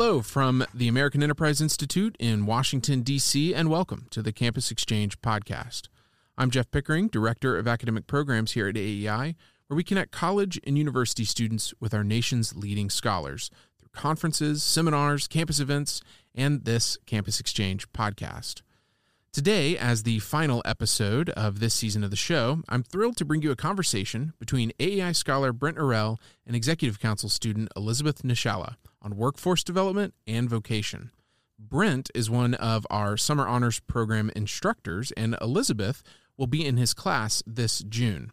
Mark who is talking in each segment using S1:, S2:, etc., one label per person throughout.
S1: Hello from the American Enterprise Institute in Washington, D.C., and welcome to the Campus Exchange podcast. I'm Jeff Pickering, Director of Academic Programs here at AEI, where we connect college and university students with our nation's leading scholars through conferences, seminars, campus events, and this Campus Exchange podcast. Today, as the final episode of this season of the show, I'm thrilled to bring you a conversation between AEI scholar Brent Orrell and Executive Council student Elisabeth Nieshalla on workforce development and vocation. Brent is one of our Summer Honors Program instructors, and Elisabeth will be in his class this June.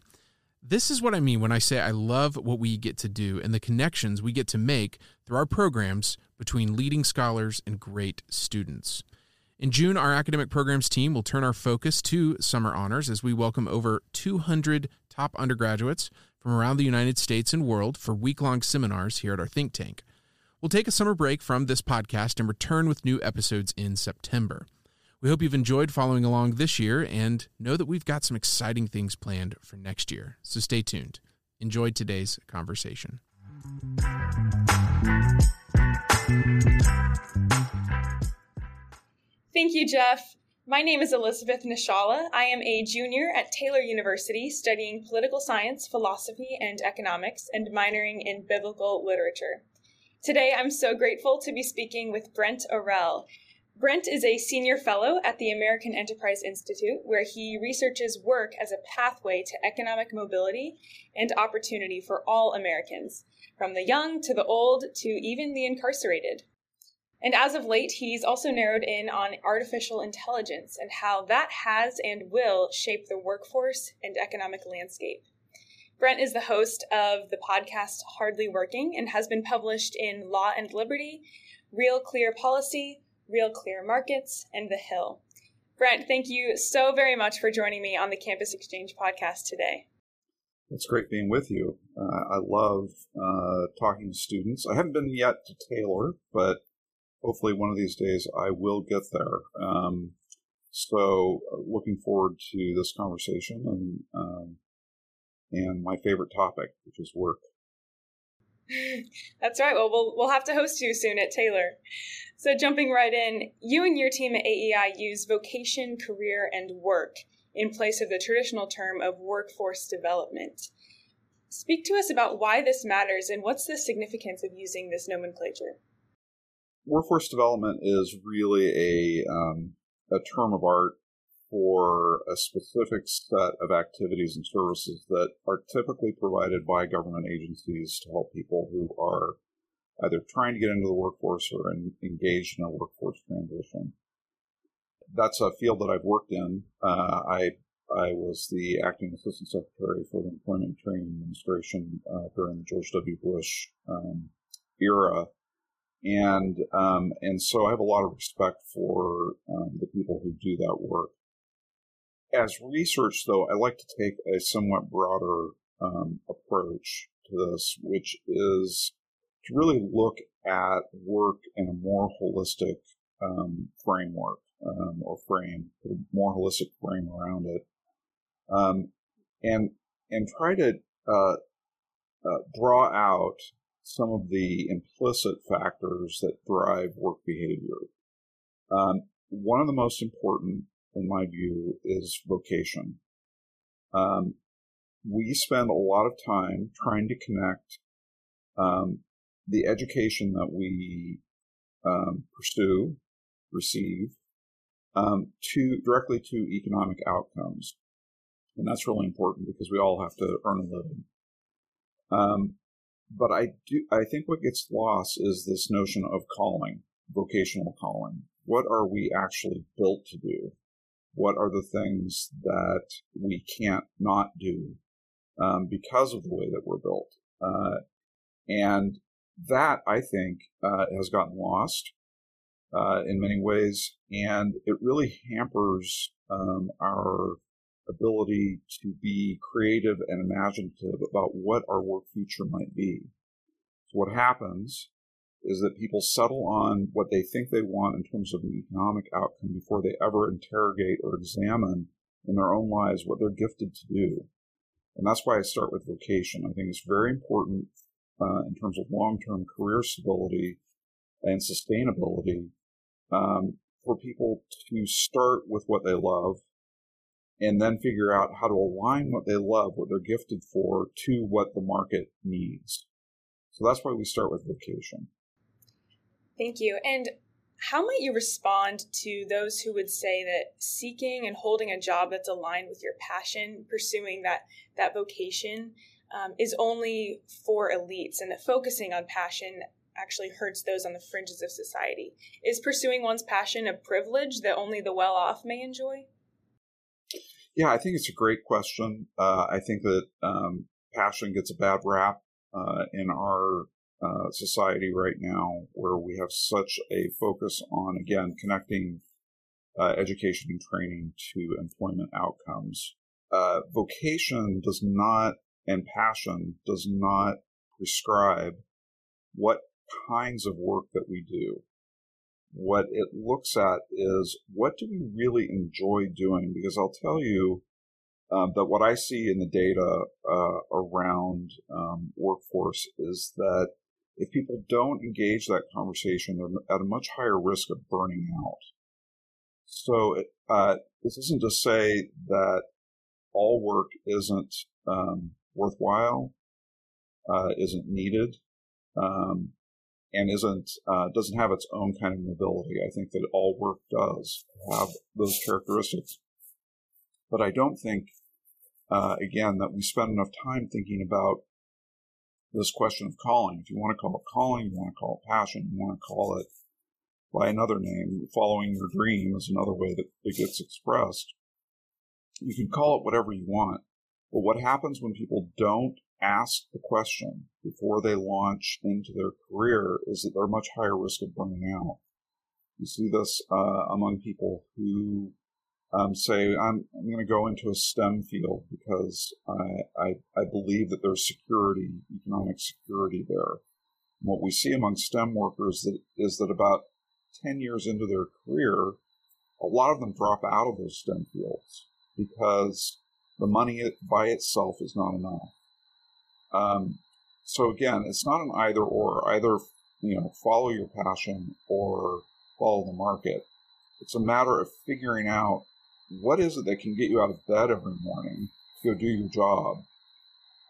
S1: This is what I mean when I say I love what we get to do and the connections we get to make through our programs between leading scholars and great students. In June, our academic programs team will turn our focus to summer honors as we welcome over 200 top undergraduates from around the United States and world for week long seminars here at our think tank. We'll take a summer break from this podcast and return with new episodes in September. We hope you've enjoyed following along this year and know that we've got some exciting things planned for next year. So stay tuned. Enjoy today's conversation.
S2: Thank you, Jeff. My name is Elisabeth Nieshalla. I am a junior at Taylor University studying political science, philosophy, and economics, and minoring in biblical literature. Today, I'm so grateful to be speaking with Brent Orrell. Brent is a senior fellow at the American Enterprise Institute, where he researches work as a pathway to economic mobility and opportunity for all Americans, from the young to the old to even the incarcerated. And as of late, he's also narrowed in on artificial intelligence and how that has and will shape the workforce and economic landscape. Brent is the host of the podcast Hardly Working and has been published in Law and Liberty, Real Clear Policy, Real Clear Markets, and The Hill. Brent, thank you so very much for joining me on the Campus Exchange podcast today.
S3: It's great being with you. Uh, I love uh, talking to students. I haven't been yet to Taylor, but hopefully one of these days I will get there. Um, so, uh, looking forward to this conversation and um, and my favorite topic, which is work.
S2: That's right. Well, we'll we'll have to host you soon at Taylor. So jumping right in, you and your team at AEI use vocation, career, and work in place of the traditional term of workforce development. Speak to us about why this matters and what's the significance of using this nomenclature.
S3: Workforce development is really a um, a term of art for a specific set of activities and services that are typically provided by government agencies to help people who are either trying to get into the workforce or in, engaged in a workforce transition. That's a field that I've worked in. Uh, I I was the acting assistant secretary for the Employment and Training Administration uh, during the George W. Bush um, era, and um, and so I have a lot of respect for um, the people who do that work as research, though, I like to take a somewhat broader um, approach to this, which is to really look at work in a more holistic um, framework um, or frame, a more holistic frame around it, um, and and try to uh, uh, draw out some of the implicit factors that drive work behavior. Um, one of the most important in my view, is vocation. Um, we spend a lot of time trying to connect um, the education that we um, pursue, receive, um, to directly to economic outcomes, and that's really important because we all have to earn a living. Um, but I do, I think what gets lost is this notion of calling, vocational calling. What are we actually built to do? What are the things that we can't not do um, because of the way that we're built. Uh, and that, I think, uh, has gotten lost uh, in many ways, and it really hampers um, our ability to be creative and imaginative about what our work future might be. So what happens is that people settle on what they think they want in terms of an economic outcome before they ever interrogate or examine in their own lives what they're gifted to do. And that's why I start with vocation. I think it's very important uh, in terms of long-term career stability and sustainability um, for people to start with what they love and then figure out how to align what they love, what they're gifted for, to what the market needs. So that's why we start with vocation.
S2: Thank you. And how might you respond to those who would say that seeking and holding a job that's aligned with your passion, pursuing that that vocation, um, is only for elites, and that focusing on passion actually hurts those on the fringes of society? Is pursuing one's passion a privilege that only the well-off may enjoy?
S3: Yeah, I think it's a great question. Uh, I think that um, passion gets a bad rap uh, in our uh, society right now, where we have such a focus on again connecting uh, education and training to employment outcomes. Uh, vocation does not, and passion does not prescribe what kinds of work that we do. What it looks at is what do we really enjoy doing? Because I'll tell you, um, that what I see in the data uh, around um, workforce is that if people don't engage that conversation, they're at a much higher risk of burning out. So uh, this isn't to say that all work isn't um, worthwhile, uh, isn't needed, um, and isn't uh, doesn't have its own kind of nobility. I think that all work does have those characteristics, but I don't think, uh, again, that we spend enough time thinking about this question of calling. If you want to call it calling, you want to call it passion, you want to call it by another name, following your dream is another way that it gets expressed. You can call it whatever you want. But what happens when people don't ask the question before they launch into their career is that they're much higher risk of burning out. You see this uh, among people who um, say, I'm, I'm going to go into a STEM field because I, I, I believe that there's security, economic security there. And what we see among STEM workers that, is that about 10 years into their career, a lot of them drop out of those STEM fields because the money by itself is not enough. Um, so again, it's not an either or. Either you know, follow your passion or follow the market. It's a matter of figuring out what is it that can get you out of bed every morning to go do your job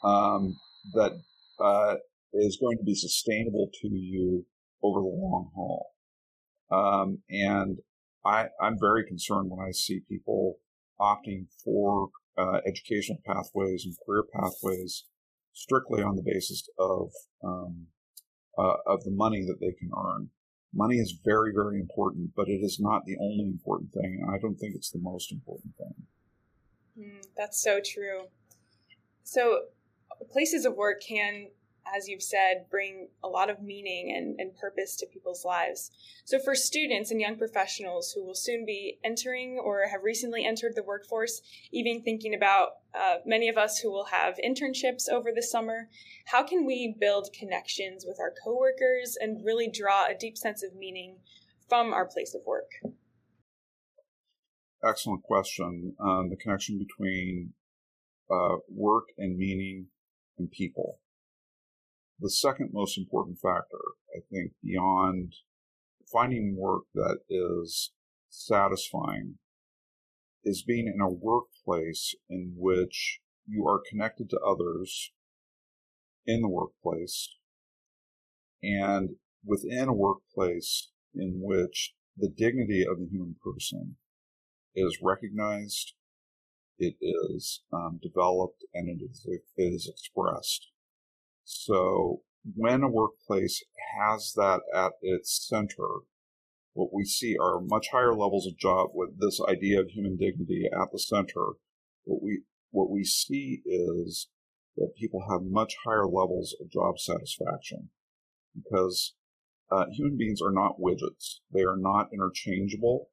S3: um, that uh, is going to be sustainable to you over the long haul. Um, and I, am very concerned when I see people opting for uh, educational pathways and career pathways strictly on the basis of um, uh, of the money that they can earn. Money is very, very important, but it is not the only important thing, and I don't think it's the most important thing.
S2: Mm, that's so true. So, places of work can as you've said, bring a lot of meaning and, and purpose to people's lives. So, for students and young professionals who will soon be entering or have recently entered the workforce, even thinking about uh, many of us who will have internships over the summer, how can we build connections with our coworkers and really draw a deep sense of meaning from our place of work?
S3: Excellent question. Um, the connection between uh, work and meaning and people the second most important factor, I think, beyond finding work that is satisfying is being in a workplace in which you are connected to others in the workplace and within a workplace in which the dignity of the human person is recognized, it is um, developed, and it is, it is expressed. So when a workplace has that at its center, what we see are much higher levels of job with this idea of human dignity at the center. What we what we see is that people have much higher levels of job satisfaction because uh, human beings are not widgets. They are not interchangeable.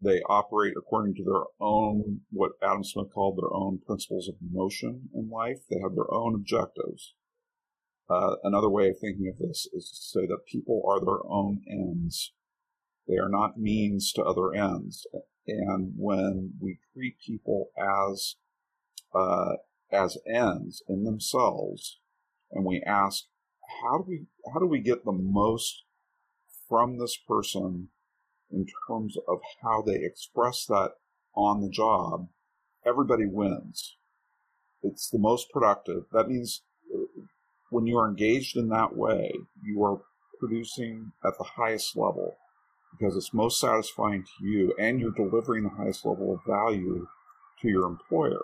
S3: They operate according to their own, what Adam Smith called their own principles of motion in life. They have their own objectives. Uh, another way of thinking of this is to say that people are their own ends. They are not means to other ends. And when we treat people as uh, as ends in themselves, and we ask, how do we how do we get the most from this person in terms of how they express that on the job, everybody wins. It's the most productive. That means when you are engaged in that way, you are producing at the highest level because it's most satisfying to you and you're delivering the highest level of value to your employer.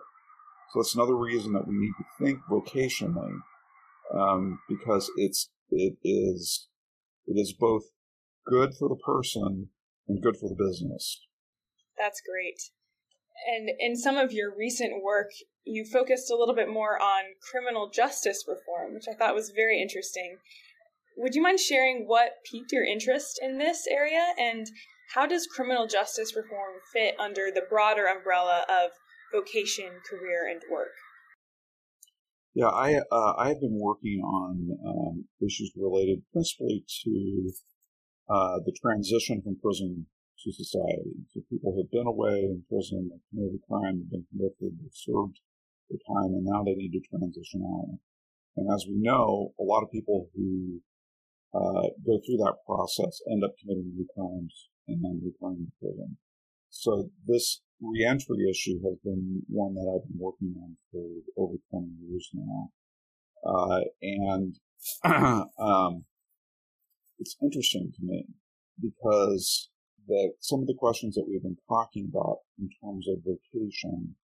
S3: So that's another reason that we need to think vocationally um, because it's it is it is both good for the person and good for the business.
S2: That's great. And in some of your recent work, you focused a little bit more on criminal justice reform, which I thought was very interesting. Would you mind sharing what piqued your interest in this area and how does criminal justice reform fit under the broader umbrella of vocation, career, and work?
S3: Yeah, I uh, I have been working on um, issues related principally to uh, the transition from prison to society. So people have been away in prison, they've committed a crime, have been convicted, they've served their time, and now they need to transition out. And as we know, a lot of people who uh, go through that process end up committing new crimes and then returning to prison. So this reentry issue has been one that I've been working on for over 20 years now. Uh, and um, it's interesting to me because that some of the questions that we've been talking about in terms of vocation,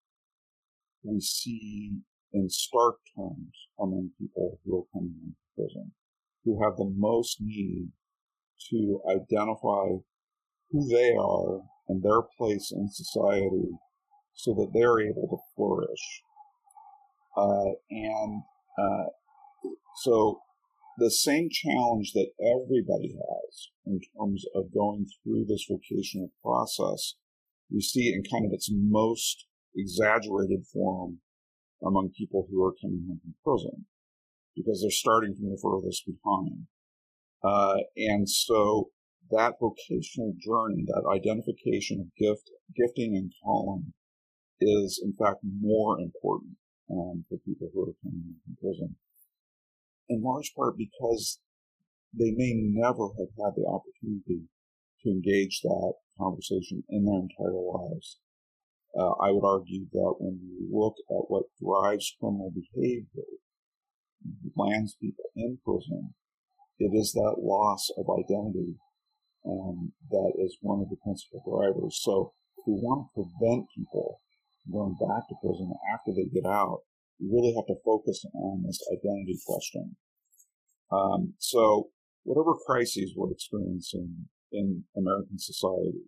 S3: we see in stark terms among people who are coming into prison, who have the most need to identify who they are and their place in society so that they're able to flourish. Uh, and uh, so the same challenge that everybody has in terms of going through this vocational process, we see in kind of its most exaggerated form among people who are coming home from prison because they're starting from the furthest behind. Uh, and so that vocational journey, that identification of gift, gifting and calling is in fact more important um, for people who are coming home from prison in large part because they may never have had the opportunity to engage that conversation in their entire lives. Uh, I would argue that when you look at what drives criminal behavior, lands people in prison, it is that loss of identity um, that is one of the principal drivers. So if we want to prevent people going back to prison after they get out, we really have to focus on this identity question. Um, so whatever crises we're experiencing in American society,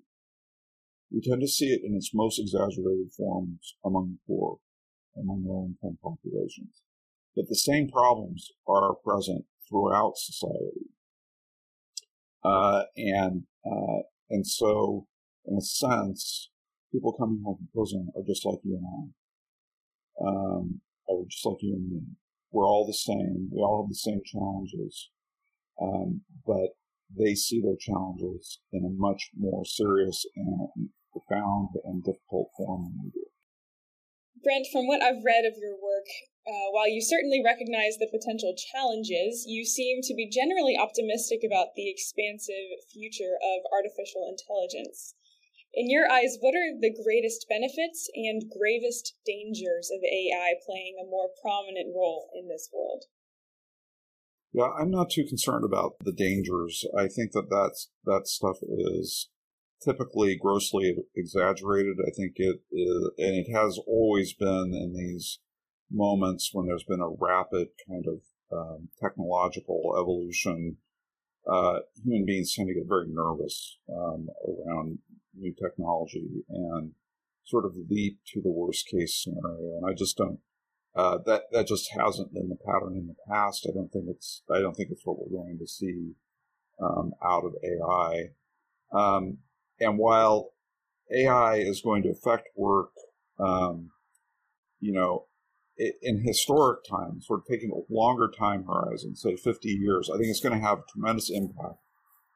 S3: we tend to see it in its most exaggerated forms among the poor, among low income populations. But the same problems are present throughout society. Uh, and, uh, and so in a sense, people coming home from prison are just like you and I. Um, are just like you and me. We're all the same. We all have the same challenges. Um, but they see their challenges in a much more serious and profound and difficult form than we do.
S2: Brent, from what I've read of your work, uh, while you certainly recognize the potential challenges, you seem to be generally optimistic about the expansive future of artificial intelligence. In your eyes, what are the greatest benefits and gravest dangers of AI playing a more prominent role in this world?
S3: Yeah, I'm not too concerned about the dangers. I think that that's, that stuff is typically grossly exaggerated. I think it is, and it has always been in these moments when there's been a rapid kind of um, technological evolution. Uh, human beings tend to get very nervous um, around new technology and sort of leap to the worst case scenario. And I just don't. Uh, that that just hasn't been the pattern in the past. I don't think it's. I don't think it's what we're going to see um, out of AI. Um, and while AI is going to affect work, um, you know, in historic times, sort of taking a longer time horizon, say 50 years, I think it's going to have tremendous impact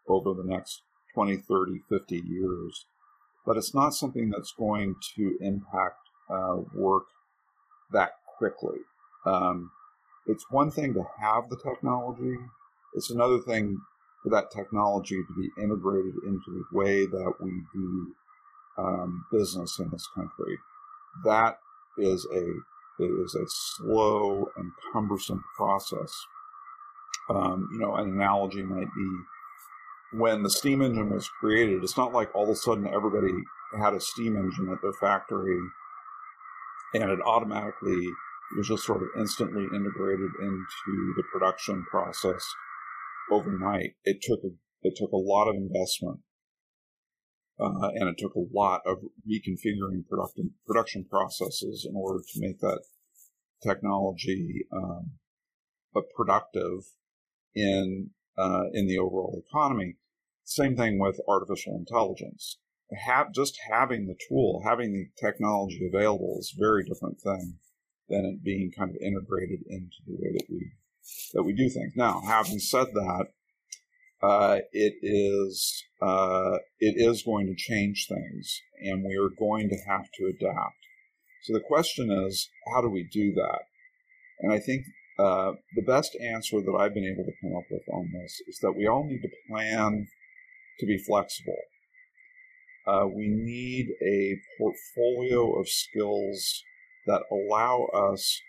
S3: over the next 20, 30, 50 years. But it's not something that's going to impact uh, work that quickly. Um, it's one thing to have the technology. It's another thing for that technology to be integrated into the way that we do um, business in this country. That is a it is a slow and cumbersome process. Um, you know, an analogy might be when the steam engine was created. It's not like all of a sudden everybody had a steam engine at their factory and it automatically was just sort of instantly integrated into the production process overnight. It took a, it took a lot of investment, uh, and it took a lot of reconfiguring production production processes in order to make that technology um, productive in uh, in the overall economy. Same thing with artificial intelligence. Have, just having the tool, having the technology available is a very different thing than it being kind of integrated into the way that we that we do things. Now, having said that, uh, it is uh, it is going to change things, and we are going to have to adapt. So the question is, how do we do that? And I think uh, the best answer that I've been able to come up with on this is that we all need to plan to be flexible. Uh, we need a portfolio of skills that allow us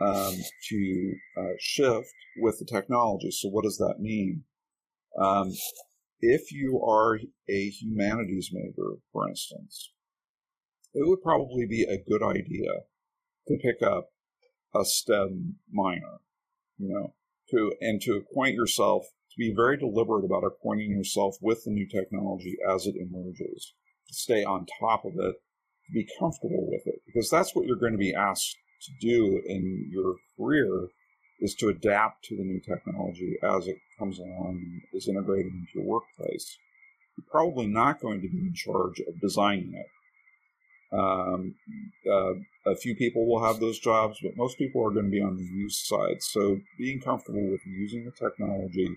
S3: um, to uh, shift with the technology. So, what does that mean? Um, if you are a humanities major, for instance, it would probably be a good idea to pick up a STEM minor, you know, to and to acquaint yourself, to be very deliberate about acquainting yourself with the new technology as it emerges, to stay on top of it, to be comfortable with it, because that's what you're going to be asked to do in your career is to adapt to the new technology as it comes along and is integrated into your workplace. You're probably not going to be in charge of designing it. Um, uh, a few people will have those jobs, but most people are going to be on the use side. So being comfortable with using the technology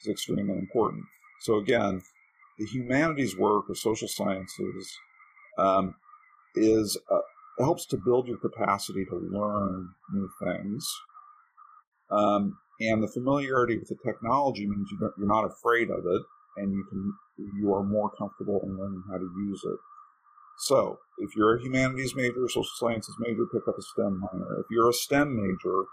S3: is extremely important. So again, the humanities work or social sciences um, is uh, helps to build your capacity to learn new things. Um, and the familiarity with the technology means you are not afraid of it, and you can you are more comfortable in learning how to use it. So, if you're a humanities major, social sciences major, pick up a STEM minor. If you're a STEM major,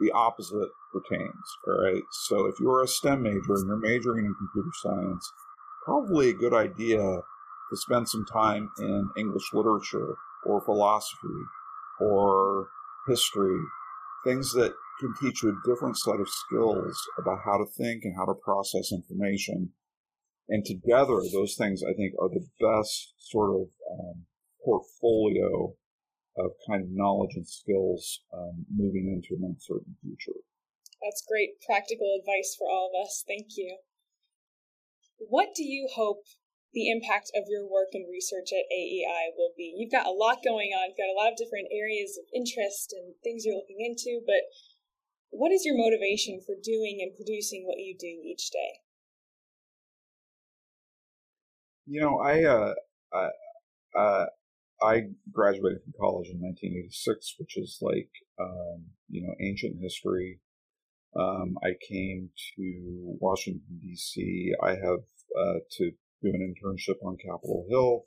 S3: the opposite pertains. All right. So, if you're a STEM major and you're majoring in computer science, probably a good idea to spend some time in English literature or philosophy or history, things that can teach you a different set of skills about how to think and how to process information. And together, those things I think are the best sort of um, portfolio of kind of knowledge and skills um, moving into an uncertain future.
S2: That's great practical advice for all of us. Thank you. What do you hope the impact of your work and research at AEI will be. You've got a lot going on, you've got a lot of different areas of interest and things you're looking into, but what is your motivation for doing and producing what you do each day?
S3: You know, I uh, I, uh, I graduated from college in 1986, which is like um, you know ancient history. Um, I came to Washington D.C. I have uh, to do an internship on Capitol Hill.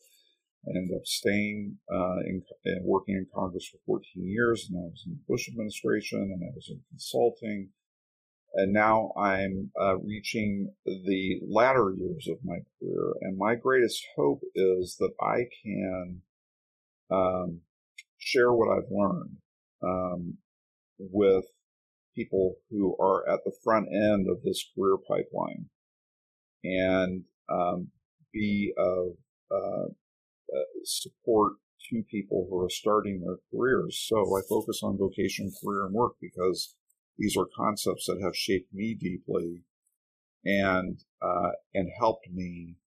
S3: I ended up staying uh, in, and working in Congress for 14 years, and I was in the Bush administration, and I was in consulting. And now I'm uh, reaching the latter years of my career, and my greatest hope is that I can um, share what I've learned um, with people who are at the front end of this career pipeline and um, be of uh, uh, support to people who are starting their careers. So I focus on vocation, career, and work because these are concepts that have shaped me deeply and uh, and helped me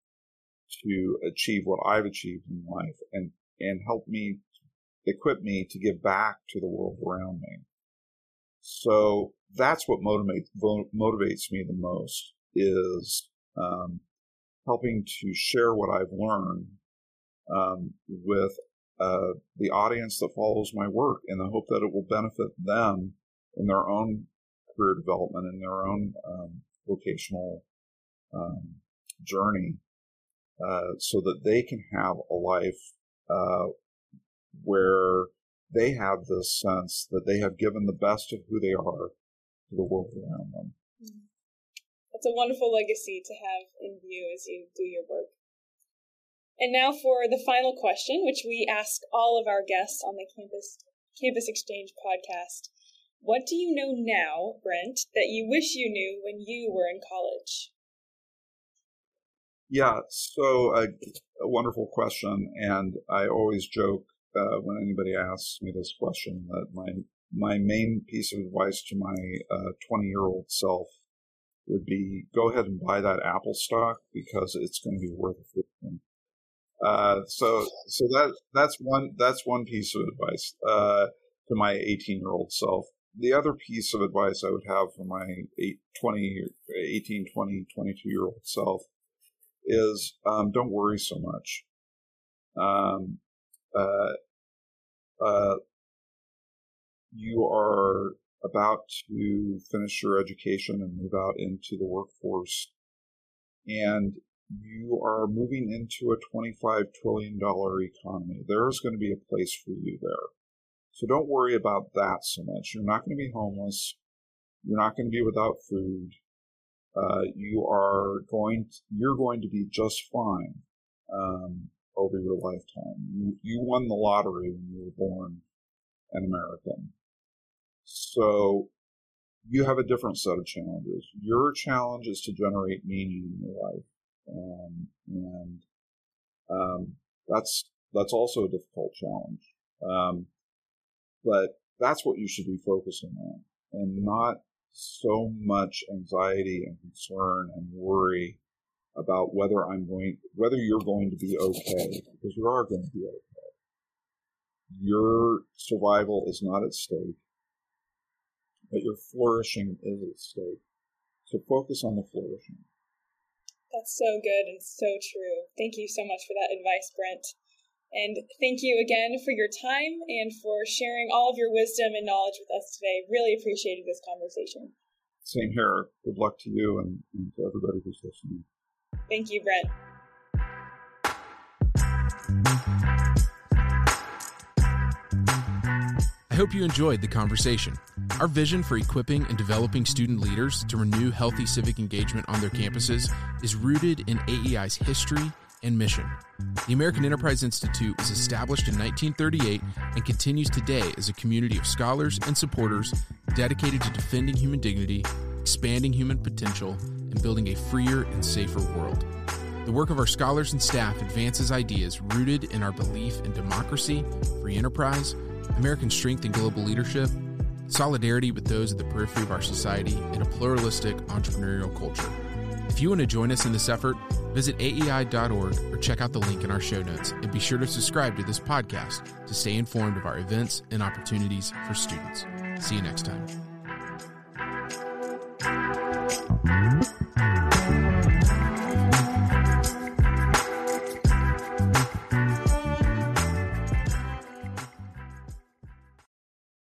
S3: to achieve what I've achieved in life and and help me equip me to give back to the world around me. So that's what motivates motivates me the most is um, helping to share what I've learned um, with uh, the audience that follows my work in the hope that it will benefit them in their own career development and their own um, vocational um, journey uh, so that they can have a life uh, where they have this sense that they have given the best of who they are to the world around them.
S2: That's a wonderful legacy to have in view as you do your work. And now for the final question, which we ask all of our guests on the campus campus exchange podcast. What do you know now, Brent, that you wish you knew when you were in college?
S3: Yeah, so uh, a wonderful question, and I always joke uh, when anybody asks me this question that my my main piece of advice to my 20 uh, year old self would be go ahead and buy that Apple stock because it's going to be worth a fortune. Uh, so so that that's one that's one piece of advice uh, to my 18 year old self. The other piece of advice I would have for my eight, 20, 18, 20, 22 year old self is um, don't worry so much. Um, uh, uh, you are about to finish your education and move out into the workforce, and you are moving into a $25 trillion economy. There is going to be a place for you there. So don't worry about that so much. You're not going to be homeless. You're not going to be without food. Uh, you are going, to, you're going to be just fine. Um, over your lifetime. You, you won the lottery when you were born an American. So you have a different set of challenges. Your challenge is to generate meaning in your life. Um, and um, that's that's also a difficult challenge. Um, but that's what you should be focusing on, and not so much anxiety and concern and worry about whether I'm going, whether you're going to be okay, because you are going to be okay. Your survival is not at stake, but your flourishing is at stake. So focus on the flourishing.
S2: That's so good and so true. Thank you so much for that advice, Brent. And thank you again for your time and for sharing all of your wisdom and knowledge with us today. Really appreciated this conversation.
S3: Same here. Good luck to you and, and to everybody who's listening.
S2: Thank you, Brent.
S1: I hope you enjoyed the conversation. Our vision for equipping and developing student leaders to renew healthy civic engagement on their campuses is rooted in AEI's history and mission. The American Enterprise Institute was established in 1938 and continues today as a community of scholars and supporters dedicated to defending human dignity, expanding human potential, and building a freer and safer world. The work of our scholars and staff advances ideas rooted in our belief in democracy, free enterprise, American strength and global leadership, solidarity with those at the periphery of our society, and a pluralistic entrepreneurial culture. If you want to join us in this effort, Visit aei.org or check out the link in our show notes and be sure to subscribe to this podcast to stay informed of our events and opportunities for students. See you next time.